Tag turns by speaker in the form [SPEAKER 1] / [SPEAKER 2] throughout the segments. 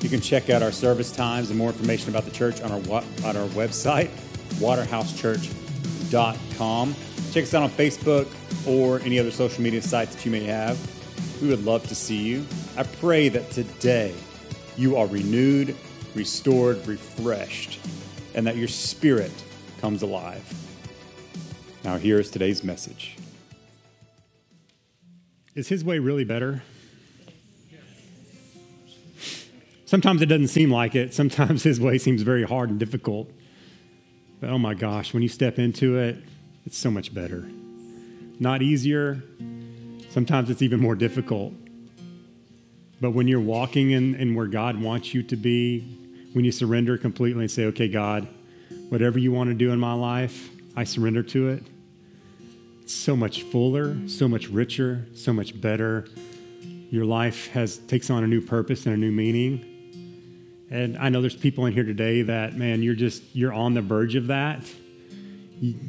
[SPEAKER 1] You can check out our service times and more information about the church on our, on our website, waterhousechurch.com. Check us out on Facebook or any other social media sites that you may have. We would love to see you. I pray that today you are renewed, restored, refreshed, and that your spirit comes alive. Now, here is today's message.
[SPEAKER 2] Is his way really better? Sometimes it doesn't seem like it. Sometimes his way seems very hard and difficult. But oh my gosh, when you step into it, it's so much better. Not easier, sometimes it's even more difficult. But when you're walking in, in where God wants you to be, when you surrender completely and say, okay, God, whatever you want to do in my life, I surrender to it. It's so much fuller, so much richer, so much better. Your life has takes on a new purpose and a new meaning. And I know there's people in here today that, man, you're just, you're on the verge of that.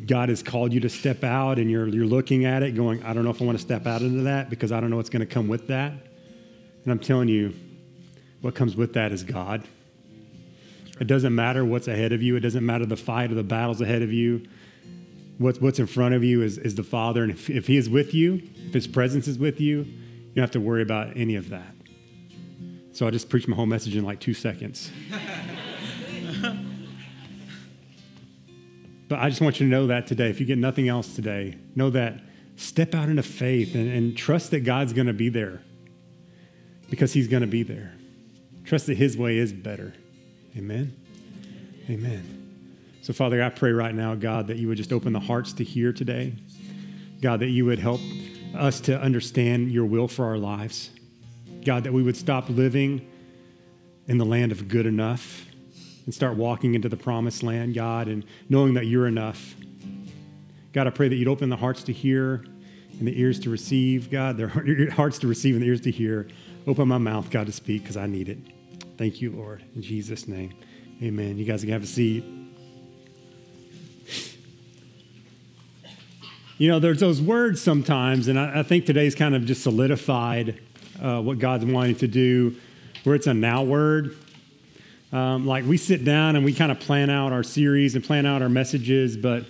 [SPEAKER 2] God has called you to step out and you're, you're looking at it going, I don't know if I want to step out into that because I don't know what's going to come with that. And I'm telling you, what comes with that is God. It doesn't matter what's ahead of you. It doesn't matter the fight or the battles ahead of you. What's, what's in front of you is, is the Father. And if, if He is with you, if His presence is with you, you don't have to worry about any of that. So I just preached my whole message in like two seconds. but I just want you to know that today. If you get nothing else today, know that step out into faith and, and trust that God's going to be there because He's going to be there. Trust that His way is better. Amen. Amen. So, Father, I pray right now, God, that you would just open the hearts to hear today. God, that you would help us to understand your will for our lives. God, that we would stop living in the land of good enough and start walking into the promised land, God, and knowing that you're enough. God, I pray that you'd open the hearts to hear and the ears to receive, God, their hearts to receive and the ears to hear. Open my mouth, God, to speak because I need it. Thank you, Lord. In Jesus' name, amen. You guys can have a seat. You know, there's those words sometimes, and I, I think today's kind of just solidified uh, what God's wanting to do, where it's a now word. Um, like we sit down and we kind of plan out our series and plan out our messages, but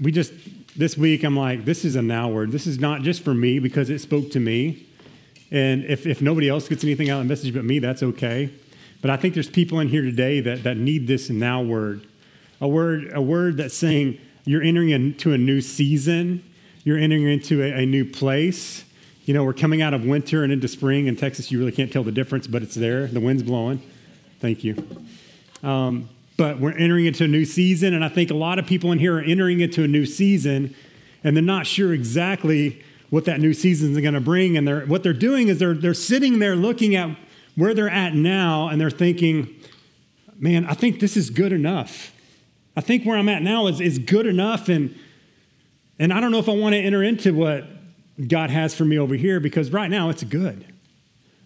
[SPEAKER 2] we just, this week, I'm like, this is a now word. This is not just for me because it spoke to me. And if, if nobody else gets anything out of the message but me, that's okay. But I think there's people in here today that, that need this now word. A word, a word that's saying you're entering into a new season, you're entering into a, a new place, you know, we're coming out of winter and into spring. In Texas, you really can't tell the difference, but it's there. The wind's blowing. Thank you. Um, but we're entering into a new season, and I think a lot of people in here are entering into a new season, and they're not sure exactly what that new season is going to bring. And they're, what they're doing is they're, they're sitting there looking at where they're at now, and they're thinking, man, I think this is good enough. I think where I'm at now is, is good enough, and, and I don't know if I want to enter into what God has for me over here because right now it's good.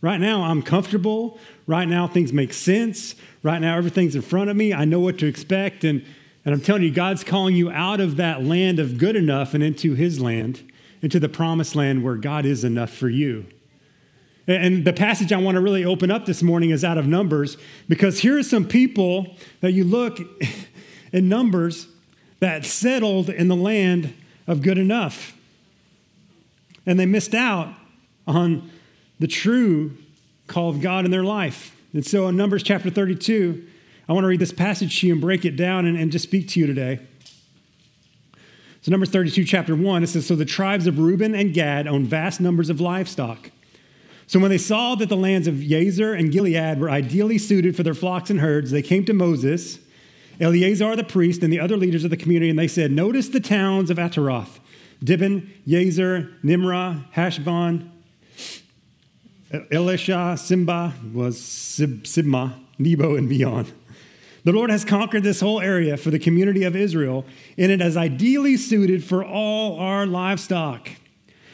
[SPEAKER 2] Right now I'm comfortable. Right now things make sense. Right now everything's in front of me. I know what to expect. And, and I'm telling you, God's calling you out of that land of good enough and into His land, into the promised land where God is enough for you. And the passage I want to really open up this morning is out of Numbers because here are some people that you look in Numbers that settled in the land of good enough and they missed out on the true call of God in their life. And so in Numbers chapter 32, I want to read this passage to you and break it down and, and just speak to you today. So, Numbers 32, chapter 1, it says So the tribes of Reuben and Gad owned vast numbers of livestock. So when they saw that the lands of Jazer and Gilead were ideally suited for their flocks and herds, they came to Moses, Eleazar the priest, and the other leaders of the community, and they said, Notice the towns of Ataroth Dibon, Yazer, Nimrah, Hashbon, Elisha, Simba was Sib, Sibma, Nebo, and Beon. The Lord has conquered this whole area for the community of Israel, and it is ideally suited for all our livestock.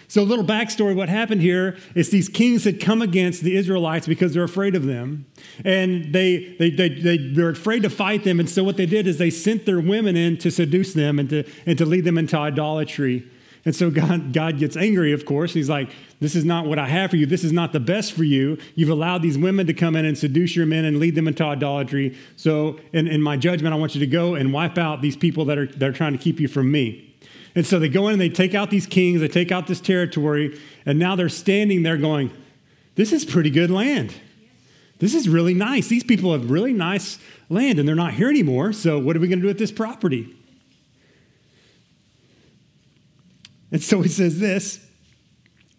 [SPEAKER 2] So, a little backstory what happened here is these kings had come against the Israelites because they're afraid of them. And they, they, they, they, they're afraid to fight them. And so, what they did is they sent their women in to seduce them and to, and to lead them into idolatry. And so God, God gets angry, of course. He's like, This is not what I have for you. This is not the best for you. You've allowed these women to come in and seduce your men and lead them into idolatry. So, in, in my judgment, I want you to go and wipe out these people that are, that are trying to keep you from me. And so they go in and they take out these kings, they take out this territory, and now they're standing there going, This is pretty good land. This is really nice. These people have really nice land, and they're not here anymore. So, what are we going to do with this property? And so he says this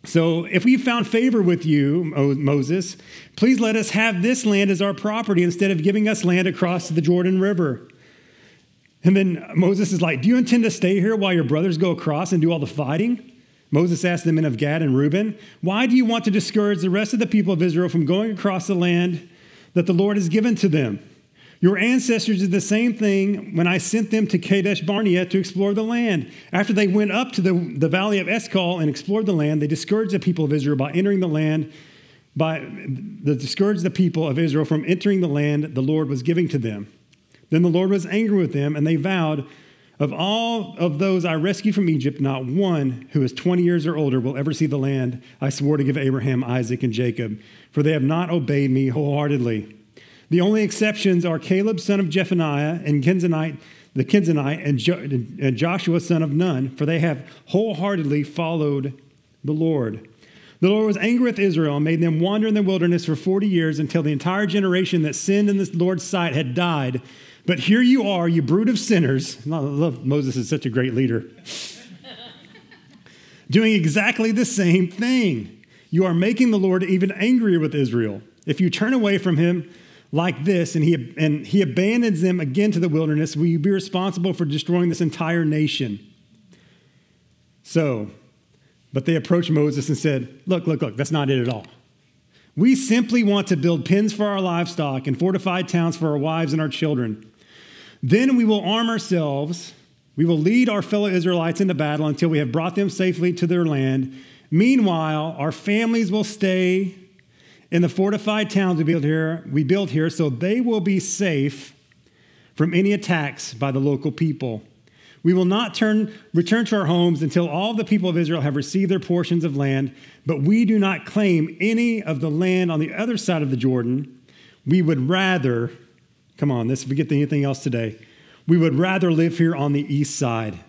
[SPEAKER 2] So, if we found favor with you, Moses, please let us have this land as our property instead of giving us land across the Jordan River. And then Moses is like, Do you intend to stay here while your brothers go across and do all the fighting? Moses asked the men of Gad and Reuben, Why do you want to discourage the rest of the people of Israel from going across the land that the Lord has given to them? Your ancestors did the same thing when I sent them to Kadesh Barnea to explore the land. After they went up to the, the valley of Eshcol and explored the land, they discouraged the people of Israel by entering the land, by the discouraged the people of Israel from entering the land the Lord was giving to them. Then the Lord was angry with them, and they vowed, Of all of those I rescued from Egypt, not one who is 20 years or older will ever see the land I swore to give Abraham, Isaac, and Jacob, for they have not obeyed me wholeheartedly. The only exceptions are Caleb, son of Jephunneh, and Kenizzite, the Kenizzite, and, jo- and Joshua, son of Nun, for they have wholeheartedly followed the Lord. The Lord was angry with Israel and made them wander in the wilderness for 40 years until the entire generation that sinned in the Lord's sight had died but here you are, you brood of sinners. I love Moses is such a great leader. Doing exactly the same thing. You are making the Lord even angrier with Israel. If you turn away from him like this and he, and he abandons them again to the wilderness, will you be responsible for destroying this entire nation? So, but they approached Moses and said, Look, look, look, that's not it at all. We simply want to build pens for our livestock and fortified towns for our wives and our children. Then we will arm ourselves. We will lead our fellow Israelites into battle until we have brought them safely to their land. Meanwhile, our families will stay in the fortified towns we built here, we built here so they will be safe from any attacks by the local people. We will not turn, return to our homes until all the people of Israel have received their portions of land, but we do not claim any of the land on the other side of the Jordan. We would rather Come on, this let's forget anything else today. We would rather live here on the east side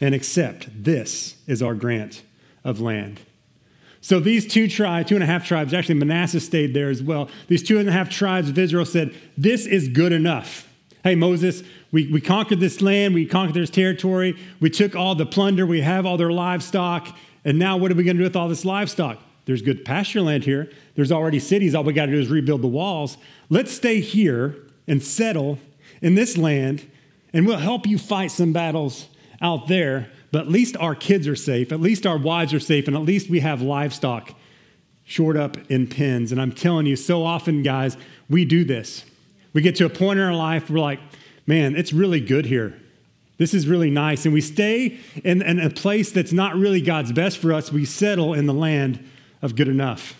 [SPEAKER 2] and accept this is our grant of land. So these two tribes, two and a half tribes, actually Manasseh stayed there as well. These two and a half tribes of Israel said, This is good enough. Hey, Moses, we, we conquered this land, we conquered this territory, we took all the plunder, we have all their livestock, and now what are we going to do with all this livestock? There's good pasture land here. There's already cities. All we got to do is rebuild the walls. Let's stay here and settle in this land, and we'll help you fight some battles out there. But at least our kids are safe, at least our wives are safe, and at least we have livestock shored up in pens. And I'm telling you, so often, guys, we do this. We get to a point in our life, we're like, man, it's really good here. This is really nice. And we stay in, in a place that's not really God's best for us. We settle in the land of good enough.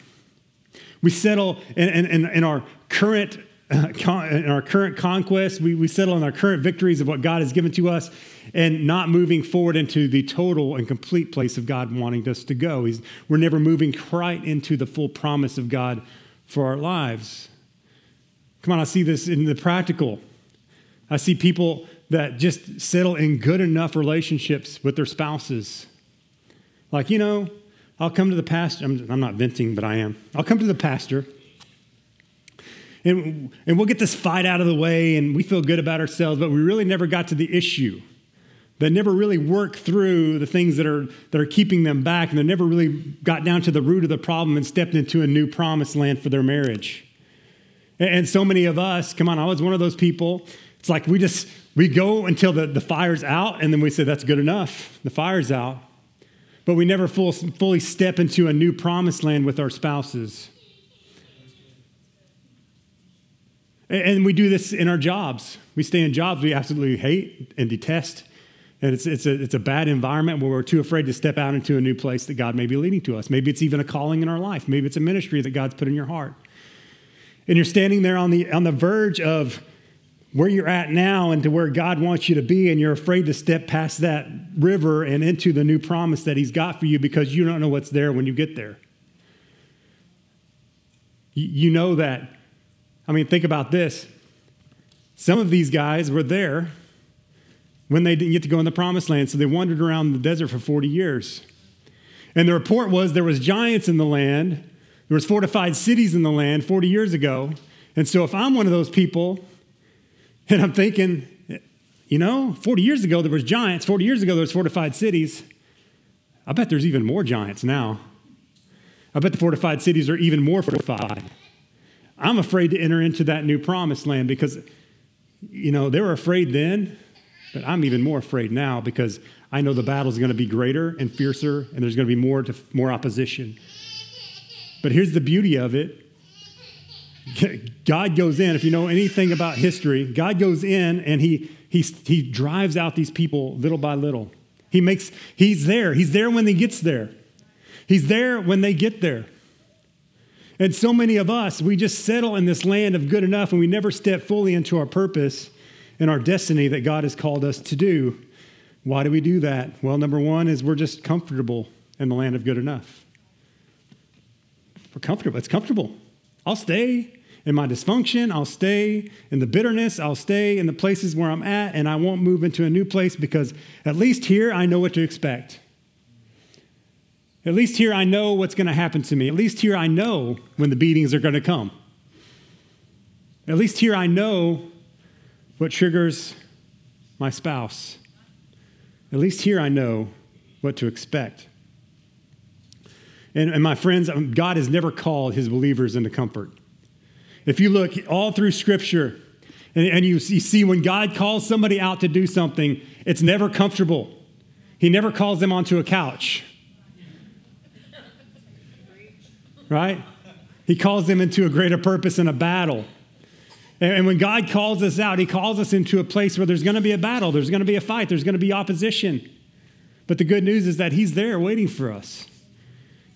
[SPEAKER 2] We settle in, in, in our current uh, in our current conquest, we, we settle on our current victories of what God has given to us and not moving forward into the total and complete place of God wanting us to go. He's, we're never moving right into the full promise of God for our lives. Come on, I see this in the practical. I see people that just settle in good enough relationships with their spouses. Like, you know, I'll come to the pastor. I'm, I'm not venting, but I am. I'll come to the pastor and, and we'll get this fight out of the way and we feel good about ourselves, but we really never got to the issue. That never really work through the things that are, that are keeping them back, and they never really got down to the root of the problem and stepped into a new promised land for their marriage. And, and so many of us, come on, I was one of those people. It's like we just we go until the, the fire's out, and then we say, that's good enough. The fire's out. But we never full, fully step into a new promised land with our spouses. And we do this in our jobs. We stay in jobs we absolutely hate and detest. And it's, it's, a, it's a bad environment where we're too afraid to step out into a new place that God may be leading to us. Maybe it's even a calling in our life. Maybe it's a ministry that God's put in your heart. And you're standing there on the, on the verge of where you're at now and to where God wants you to be, and you're afraid to step past that river and into the new promise that He's got for you because you don't know what's there when you get there. You know that. I mean, think about this. Some of these guys were there when they didn't get to go in the promised land, so they wandered around the desert for 40 years. And the report was there was giants in the land, there was fortified cities in the land 40 years ago. And so if I'm one of those people and I'm thinking, you know, 40 years ago there was giants, 40 years ago there was fortified cities. I bet there's even more giants now. I bet the fortified cities are even more fortified. I'm afraid to enter into that new promised land because, you know, they were afraid then, but I'm even more afraid now because I know the battle is going to be greater and fiercer and there's going to be more, to, more opposition. But here's the beauty of it God goes in, if you know anything about history, God goes in and he, he, he drives out these people little by little. He makes, he's there. He's there when he gets there. He's there when they get there. And so many of us, we just settle in this land of good enough and we never step fully into our purpose and our destiny that God has called us to do. Why do we do that? Well, number one is we're just comfortable in the land of good enough. We're comfortable. It's comfortable. I'll stay in my dysfunction. I'll stay in the bitterness. I'll stay in the places where I'm at, and I won't move into a new place because at least here I know what to expect. At least here I know what's going to happen to me. At least here I know when the beatings are going to come. At least here I know what triggers my spouse. At least here I know what to expect. And, and my friends, um, God has never called his believers into comfort. If you look all through Scripture and, and you, you see when God calls somebody out to do something, it's never comfortable. He never calls them onto a couch. Right? He calls them into a greater purpose in a battle. And when God calls us out, He calls us into a place where there's going to be a battle, there's going to be a fight, there's going to be opposition. But the good news is that He's there waiting for us.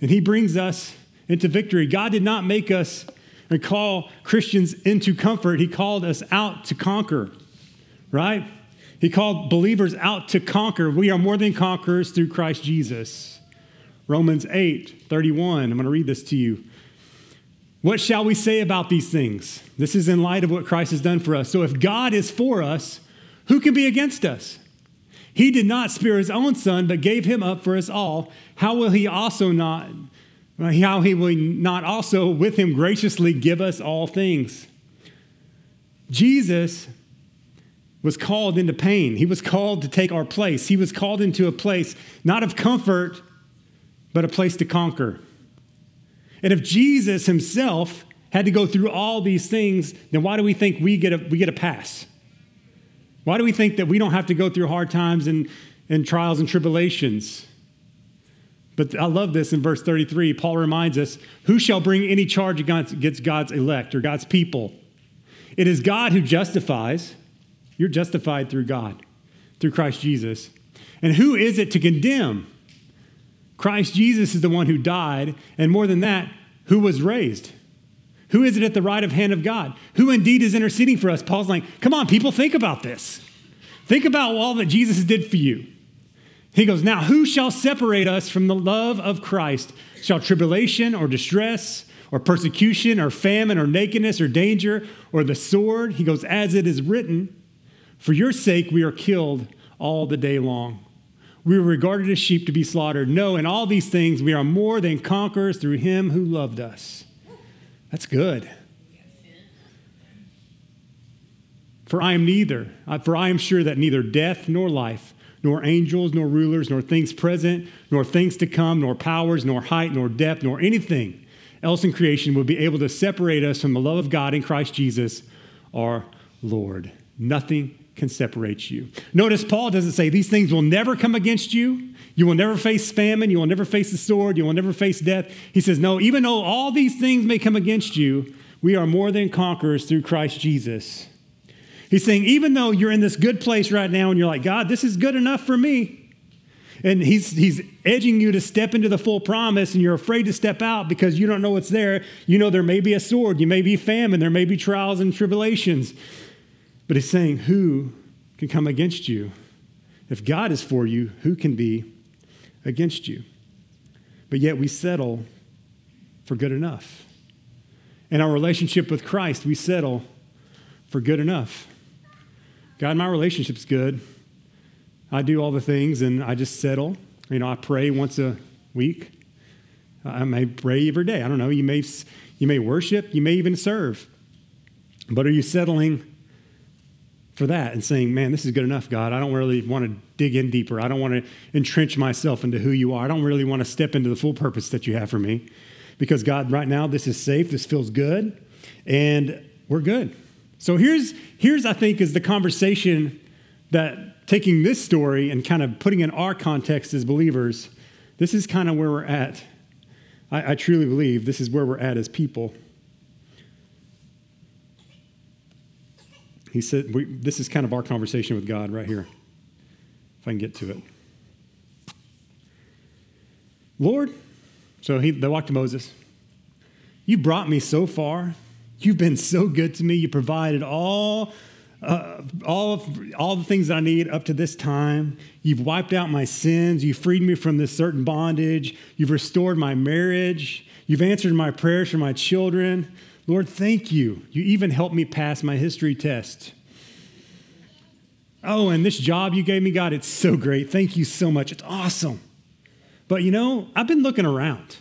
[SPEAKER 2] And He brings us into victory. God did not make us and call Christians into comfort. He called us out to conquer, right? He called believers out to conquer. We are more than conquerors through Christ Jesus. Romans 8 31. I'm going to read this to you. What shall we say about these things? This is in light of what Christ has done for us. So if God is for us, who can be against us? He did not spare his own son, but gave him up for us all. How will he also not how he will not also with him graciously give us all things. Jesus was called into pain. He was called to take our place. He was called into a place not of comfort, but a place to conquer. And if Jesus himself had to go through all these things, then why do we think we get a, we get a pass? Why do we think that we don't have to go through hard times and, and trials and tribulations? But I love this in verse 33. Paul reminds us who shall bring any charge against God's elect or God's people? It is God who justifies. You're justified through God, through Christ Jesus. And who is it to condemn? Christ Jesus is the one who died, and more than that, who was raised. Who is it at the right of hand of God? Who indeed is interceding for us? Paul's like, come on, people, think about this. Think about all that Jesus did for you. He goes, Now who shall separate us from the love of Christ? Shall tribulation or distress or persecution or famine or nakedness or danger or the sword? He goes, As it is written, For your sake we are killed all the day long. We were regarded as sheep to be slaughtered. No, in all these things we are more than conquerors through him who loved us. That's good. For I am neither, for I am sure that neither death nor life nor angels, nor rulers, nor things present, nor things to come, nor powers, nor height, nor depth, nor anything else in creation will be able to separate us from the love of God in Christ Jesus, our Lord. Nothing can separate you. Notice Paul doesn't say these things will never come against you. You will never face famine. You will never face the sword. You will never face death. He says, no, even though all these things may come against you, we are more than conquerors through Christ Jesus. He's saying, even though you're in this good place right now and you're like, God, this is good enough for me. And he's, he's edging you to step into the full promise, and you're afraid to step out because you don't know what's there. You know there may be a sword, you may be famine, there may be trials and tribulations. But he's saying, Who can come against you? If God is for you, who can be against you? But yet we settle for good enough. In our relationship with Christ, we settle for good enough. God, my relationship's good. I do all the things and I just settle. You know, I pray once a week. I may pray every day. I don't know. You may, you may worship, you may even serve. But are you settling for that and saying, man, this is good enough, God? I don't really want to dig in deeper. I don't want to entrench myself into who you are. I don't really want to step into the full purpose that you have for me. Because, God, right now, this is safe. This feels good. And we're good. So here's, here's I think, is the conversation that taking this story and kind of putting in our context as believers, this is kind of where we're at. I, I truly believe this is where we're at as people. He said, we, This is kind of our conversation with God right here, if I can get to it. Lord, so he, they walked to Moses. You brought me so far. You've been so good to me. You provided all, uh, all, of, all the things I need up to this time. You've wiped out my sins. You freed me from this certain bondage. You've restored my marriage. You've answered my prayers for my children. Lord, thank you. You even helped me pass my history test. Oh, and this job you gave me, God, it's so great. Thank you so much. It's awesome. But you know, I've been looking around.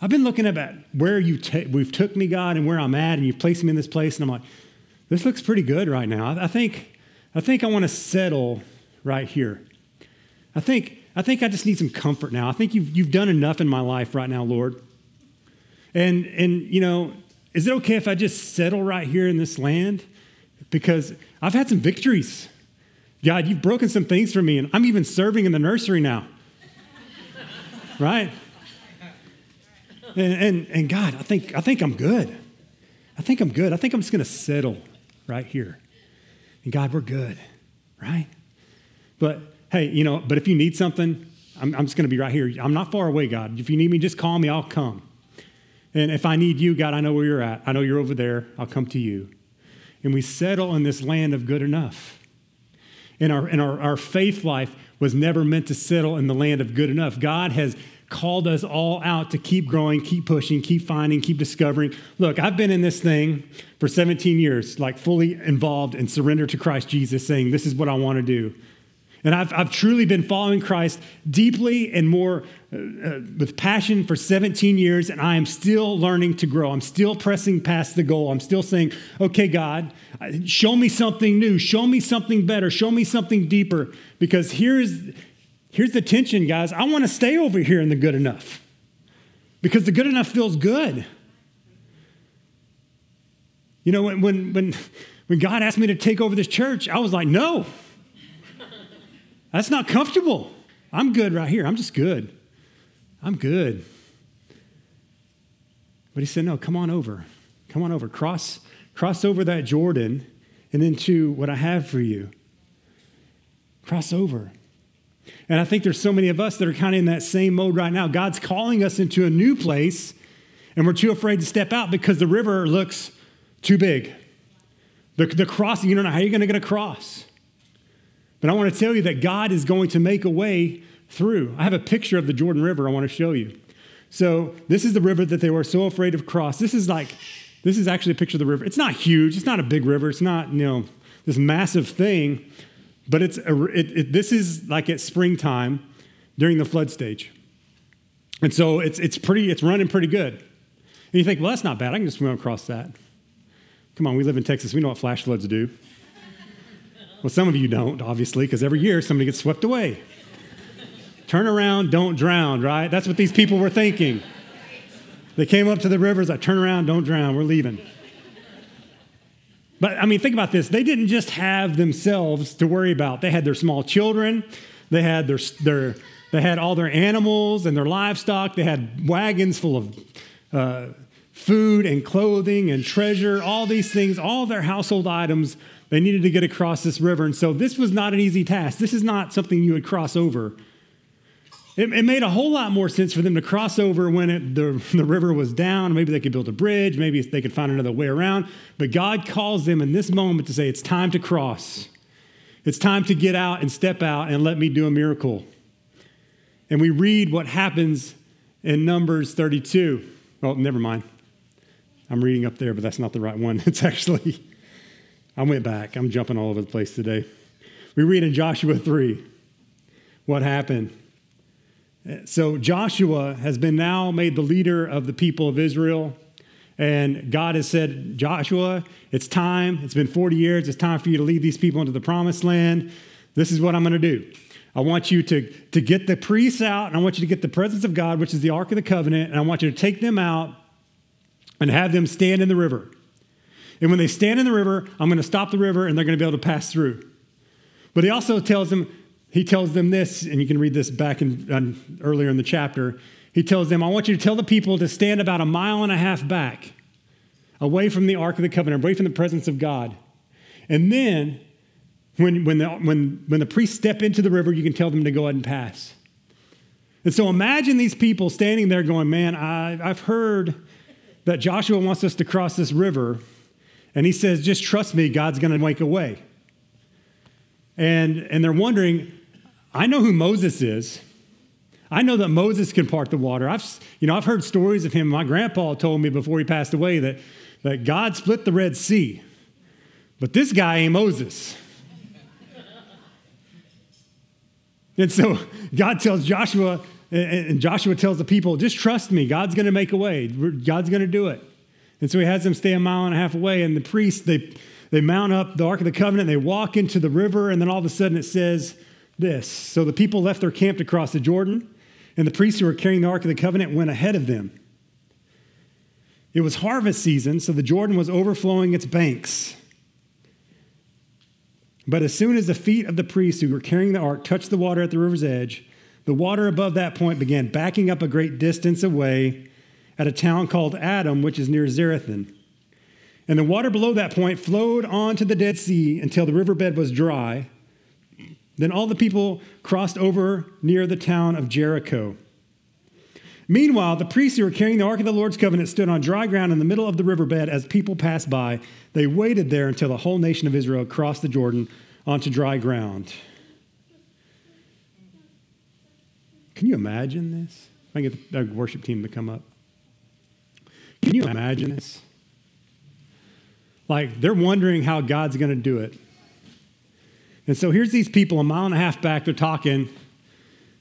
[SPEAKER 2] I've been looking at where you ta- we've took me, God, and where I'm at, and you've placed me in this place, and I'm like, this looks pretty good right now. I, I think, I think I want to settle right here. I think, I think I just need some comfort now. I think you've, you've done enough in my life right now, Lord. And, and, you know, is it okay if I just settle right here in this land? Because I've had some victories. God, you've broken some things for me, and I'm even serving in the nursery now. right? And, and, and, God, I think, I think I'm good. I think I'm good. I think I'm just going to settle right here. And God, we're good, right? But hey, you know, but if you need something, I'm, I'm just going to be right here. I'm not far away, God. If you need me, just call me. I'll come. And if I need you, God, I know where you're at. I know you're over there. I'll come to you. And we settle in this land of good enough. And our, and our, our faith life was never meant to settle in the land of good enough. God has called us all out to keep growing, keep pushing, keep finding, keep discovering. Look, I've been in this thing for 17 years, like fully involved and surrendered to Christ Jesus, saying, This is what I want to do. And I've, I've truly been following Christ deeply and more uh, uh, with passion for 17 years, and I am still learning to grow. I'm still pressing past the goal. I'm still saying, okay, God, show me something new, show me something better, show me something deeper. Because here's, here's the tension, guys. I want to stay over here in the good enough because the good enough feels good. You know, when, when, when, when God asked me to take over this church, I was like, no. That's not comfortable. I'm good right here. I'm just good. I'm good. But he said, No, come on over. Come on over. Cross, cross over that Jordan and into what I have for you. Cross over. And I think there's so many of us that are kind of in that same mode right now. God's calling us into a new place, and we're too afraid to step out because the river looks too big. The, the crossing, you don't know how you're going to get across. But I want to tell you that God is going to make a way through. I have a picture of the Jordan River I want to show you. So, this is the river that they were so afraid of cross. This is like, this is actually a picture of the river. It's not huge, it's not a big river, it's not, you know, this massive thing, but it's a, it, it, this is like at springtime during the flood stage. And so it's, it's pretty, it's running pretty good. And you think, well, that's not bad. I can just swim across that. Come on, we live in Texas. We know what flash floods do. Well, some of you don't, obviously, because every year somebody gets swept away. Turn around, don't drown, right? That's what these people were thinking. They came up to the rivers, I turn around, don't drown, we're leaving. But I mean, think about this. They didn't just have themselves to worry about. They had their small children, they had their, their they had all their animals and their livestock, they had wagons full of uh, food and clothing and treasure, all these things, all their household items, they needed to get across this river. And so this was not an easy task. This is not something you would cross over. It, it made a whole lot more sense for them to cross over when it, the, the river was down. Maybe they could build a bridge. Maybe they could find another way around. But God calls them in this moment to say, It's time to cross. It's time to get out and step out and let me do a miracle. And we read what happens in Numbers 32. Oh, never mind. I'm reading up there, but that's not the right one. It's actually, I went back. I'm jumping all over the place today. We read in Joshua 3 what happened. So Joshua has been now made the leader of the people of Israel. And God has said, Joshua, it's time. It's been 40 years. It's time for you to lead these people into the promised land. This is what I'm going to do. I want you to, to get the priests out, and I want you to get the presence of God, which is the Ark of the Covenant, and I want you to take them out and have them stand in the river. And when they stand in the river, I'm going to stop the river, and they're going to be able to pass through. But he also tells them, he tells them this, and you can read this back in, um, earlier in the chapter. He tells them, I want you to tell the people to stand about a mile and a half back, away from the Ark of the Covenant, away from the presence of God. And then, when, when, the, when, when the priests step into the river, you can tell them to go ahead and pass. And so imagine these people standing there going, Man, I, I've heard that Joshua wants us to cross this river. And he says, Just trust me, God's going to make a way. And, and they're wondering, I know who Moses is. I know that Moses can part the water. I've, you know, I've heard stories of him. My grandpa told me before he passed away that, that God split the Red Sea. But this guy ain't Moses. and so God tells Joshua, and Joshua tells the people, just trust me. God's going to make a way. God's going to do it. And so he has them stay a mile and a half away. And the priests, they, they mount up the Ark of the Covenant, they walk into the river, and then all of a sudden it says this. So the people left their camp to cross the Jordan and the priests who were carrying the Ark of the Covenant went ahead of them. It was harvest season, so the Jordan was overflowing its banks. But as soon as the feet of the priests who were carrying the ark touched the water at the river's edge, the water above that point began backing up a great distance away at a town called Adam, which is near Zarethan. And the water below that point flowed on to the Dead Sea until the riverbed was dry. Then all the people crossed over near the town of Jericho. Meanwhile, the priests who were carrying the Ark of the Lord's covenant stood on dry ground in the middle of the riverbed as people passed by. They waited there until the whole nation of Israel crossed the Jordan onto dry ground. Can you imagine this? I get the worship team to come up. Can you imagine this? Like they're wondering how God's going to do it. And so here's these people a mile and a half back, they're talking.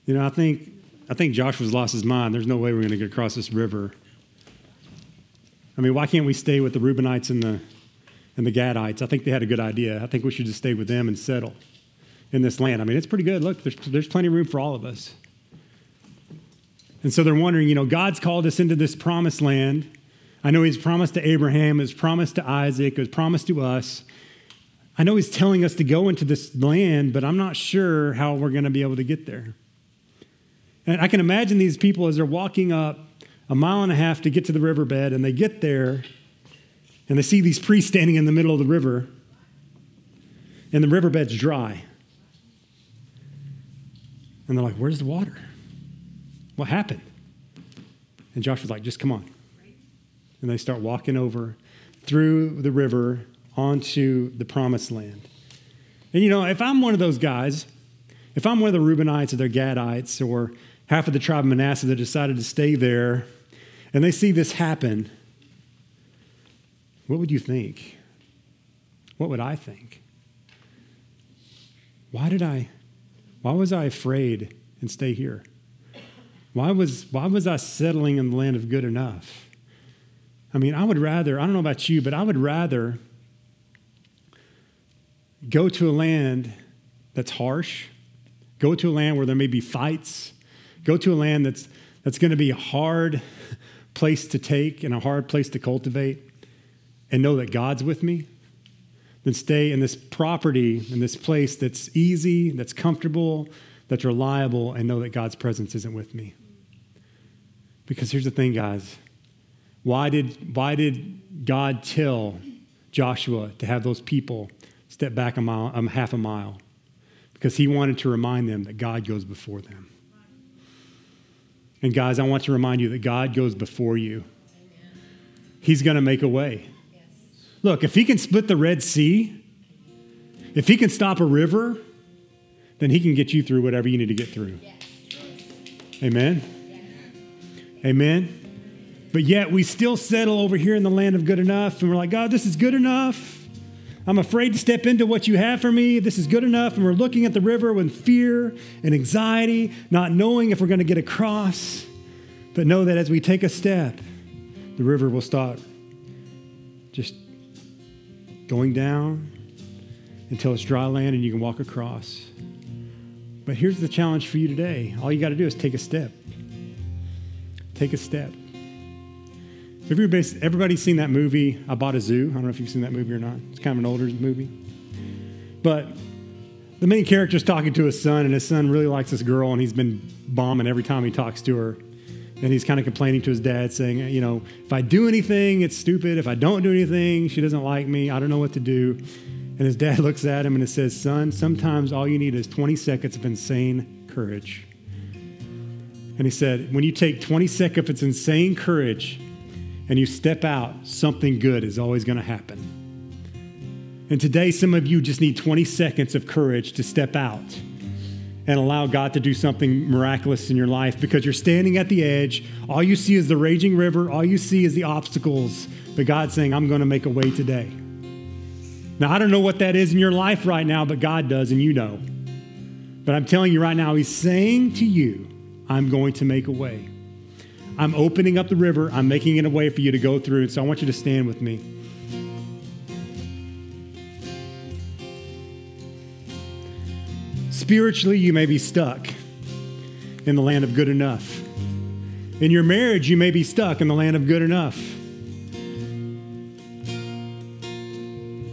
[SPEAKER 2] You know, I think I think Joshua's lost his mind. There's no way we're going to get across this river. I mean, why can't we stay with the Reubenites and the and the Gadites? I think they had a good idea. I think we should just stay with them and settle in this land. I mean, it's pretty good. Look, there's, there's plenty of room for all of us. And so they're wondering, you know, God's called us into this promised land. I know He's promised to Abraham, He's promised to Isaac, He's promised to us. I know he's telling us to go into this land, but I'm not sure how we're going to be able to get there. And I can imagine these people as they're walking up a mile and a half to get to the riverbed, and they get there, and they see these priests standing in the middle of the river, and the riverbed's dry. And they're like, Where's the water? What happened? And Joshua's like, Just come on. And they start walking over through the river onto the promised land. And you know, if I'm one of those guys, if I'm one of the Reubenites or the Gadites or half of the tribe of Manasseh that decided to stay there, and they see this happen, what would you think? What would I think? Why did I, why was I afraid and stay here? Why was, why was I settling in the land of good enough? I mean, I would rather, I don't know about you, but I would rather go to a land that's harsh, go to a land where there may be fights, go to a land that's, that's going to be a hard place to take and a hard place to cultivate, and know that God's with me, than stay in this property, in this place that's easy, that's comfortable, that's reliable, and know that God's presence isn't with me. Because here's the thing, guys Why did, why did God tell Joshua to have those people step back a mile, um, half a mile? Because he wanted to remind them that God goes before them. And guys, I want to remind you that God goes before you. He's going to make a way. Look, if he can split the Red Sea, if he can stop a river, then he can get you through whatever you need to get through. Amen. Amen. But yet we still settle over here in the land of good enough, and we're like, God, this is good enough. I'm afraid to step into what you have for me. This is good enough. And we're looking at the river with fear and anxiety, not knowing if we're going to get across. But know that as we take a step, the river will stop just going down until it's dry land and you can walk across. But here's the challenge for you today all you got to do is take a step. Take a step. Everybody's, seen that movie, I Bought a Zoo. I don't know if you've seen that movie or not. It's kind of an older movie. But the main character's talking to his son, and his son really likes this girl, and he's been bombing every time he talks to her. And he's kind of complaining to his dad, saying, You know, if I do anything, it's stupid. If I don't do anything, she doesn't like me. I don't know what to do. And his dad looks at him and he says, Son, sometimes all you need is 20 seconds of insane courage. And he said, When you take 20 seconds of insane courage and you step out, something good is always going to happen. And today, some of you just need 20 seconds of courage to step out and allow God to do something miraculous in your life because you're standing at the edge. All you see is the raging river, all you see is the obstacles. But God's saying, I'm going to make a way today. Now, I don't know what that is in your life right now, but God does, and you know. But I'm telling you right now, He's saying to you, I'm going to make a way. I'm opening up the river, I'm making it a way for you to go through. And So I want you to stand with me. Spiritually, you may be stuck in the land of good enough. In your marriage, you may be stuck in the land of good enough.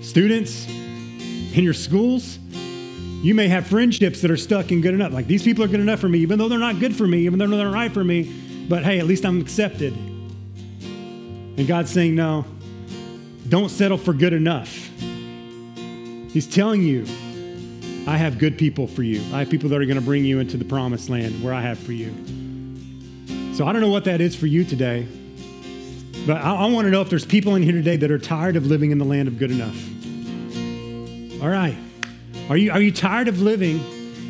[SPEAKER 2] Students, in your schools, you may have friendships that are stuck in good enough. Like these people are good enough for me, even though they're not good for me, even though they're not right for me. But hey, at least I'm accepted. And God's saying, no, don't settle for good enough. He's telling you, I have good people for you. I have people that are going to bring you into the promised land where I have for you. So I don't know what that is for you today, but I, I want to know if there's people in here today that are tired of living in the land of good enough. All right. Are you, are you tired of living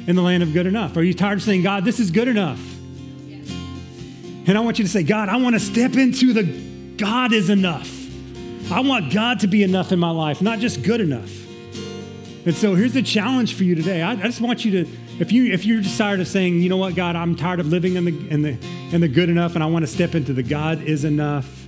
[SPEAKER 2] in the land of good enough? Are you tired of saying, God, this is good enough? And I want you to say, God, I want to step into the God is enough. I want God to be enough in my life, not just good enough. And so here's the challenge for you today. I, I, just want you to, if you if you're tired of saying, you know what, God, I'm tired of living in the in the in the good enough, and I want to step into the God is enough.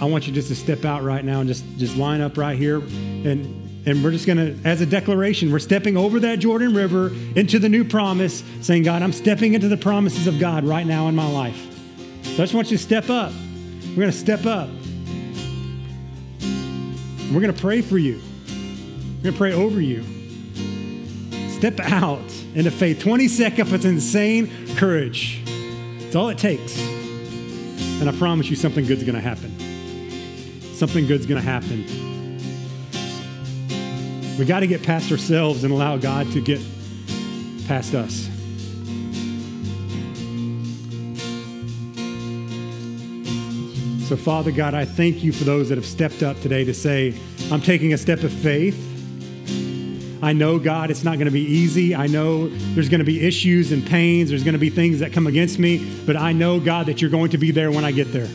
[SPEAKER 2] I want you just to step out right now and just just line up right here, and and we're just gonna, as a declaration, we're stepping over that Jordan River into the new promise, saying, God, I'm stepping into the promises of God right now in my life. So I just want you to step up. We're gonna step up. We're gonna pray for you. We're gonna pray over you. Step out into faith. 20 seconds of insane courage. It's all it takes. And I promise you something good's gonna happen. Something good's gonna happen. We got to get past ourselves and allow God to get past us. So, Father God, I thank you for those that have stepped up today to say, I'm taking a step of faith. I know, God, it's not going to be easy. I know there's going to be issues and pains. There's going to be things that come against me. But I know, God, that you're going to be there when I get there.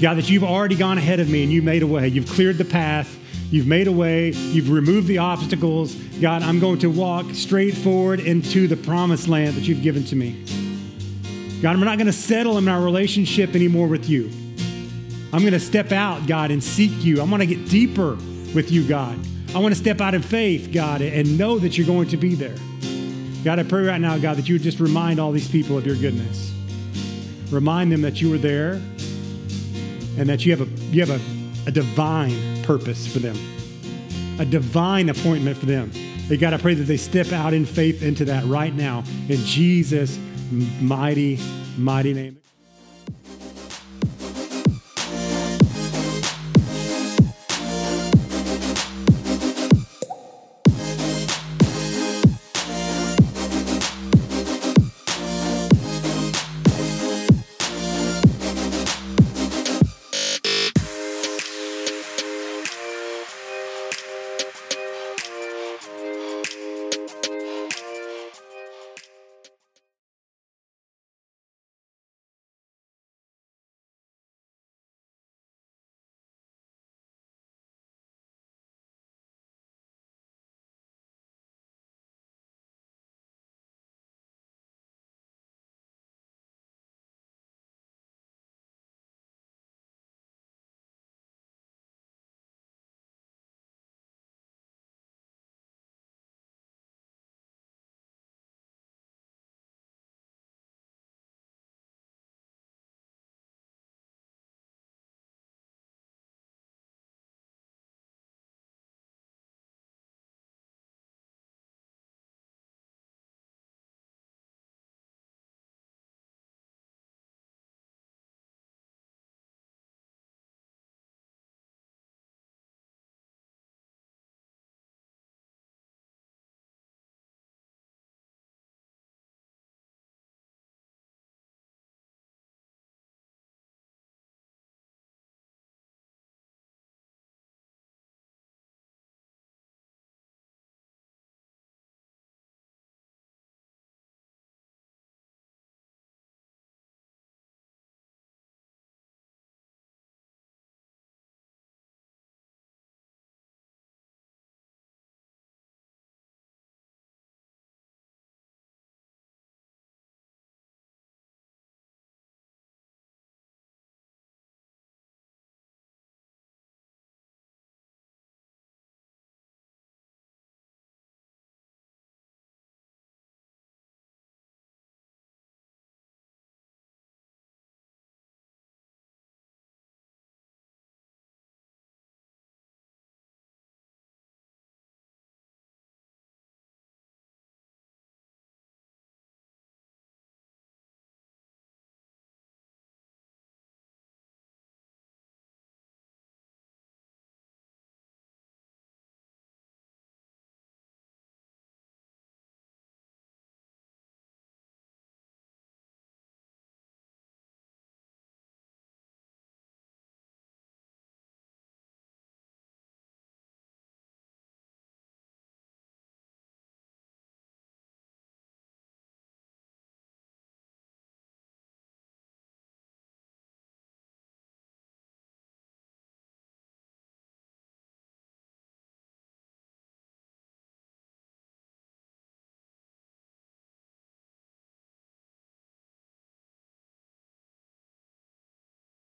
[SPEAKER 2] God, that you've already gone ahead of me and you made a way. You've cleared the path. You've made a way. You've removed the obstacles. God, I'm going to walk straight forward into the promised land that you've given to me. God, I'm not going to settle in our relationship anymore with you. I'm going to step out, God, and seek you. I want to get deeper with you, God. I want to step out in faith, God, and know that you're going to be there. God, I pray right now, God, that you would just remind all these people of your goodness. Remind them that you were there and that you have a, you have a, a divine purpose for them, a divine appointment for them. They got to pray that they step out in faith into that right now in Jesus' mighty, mighty name.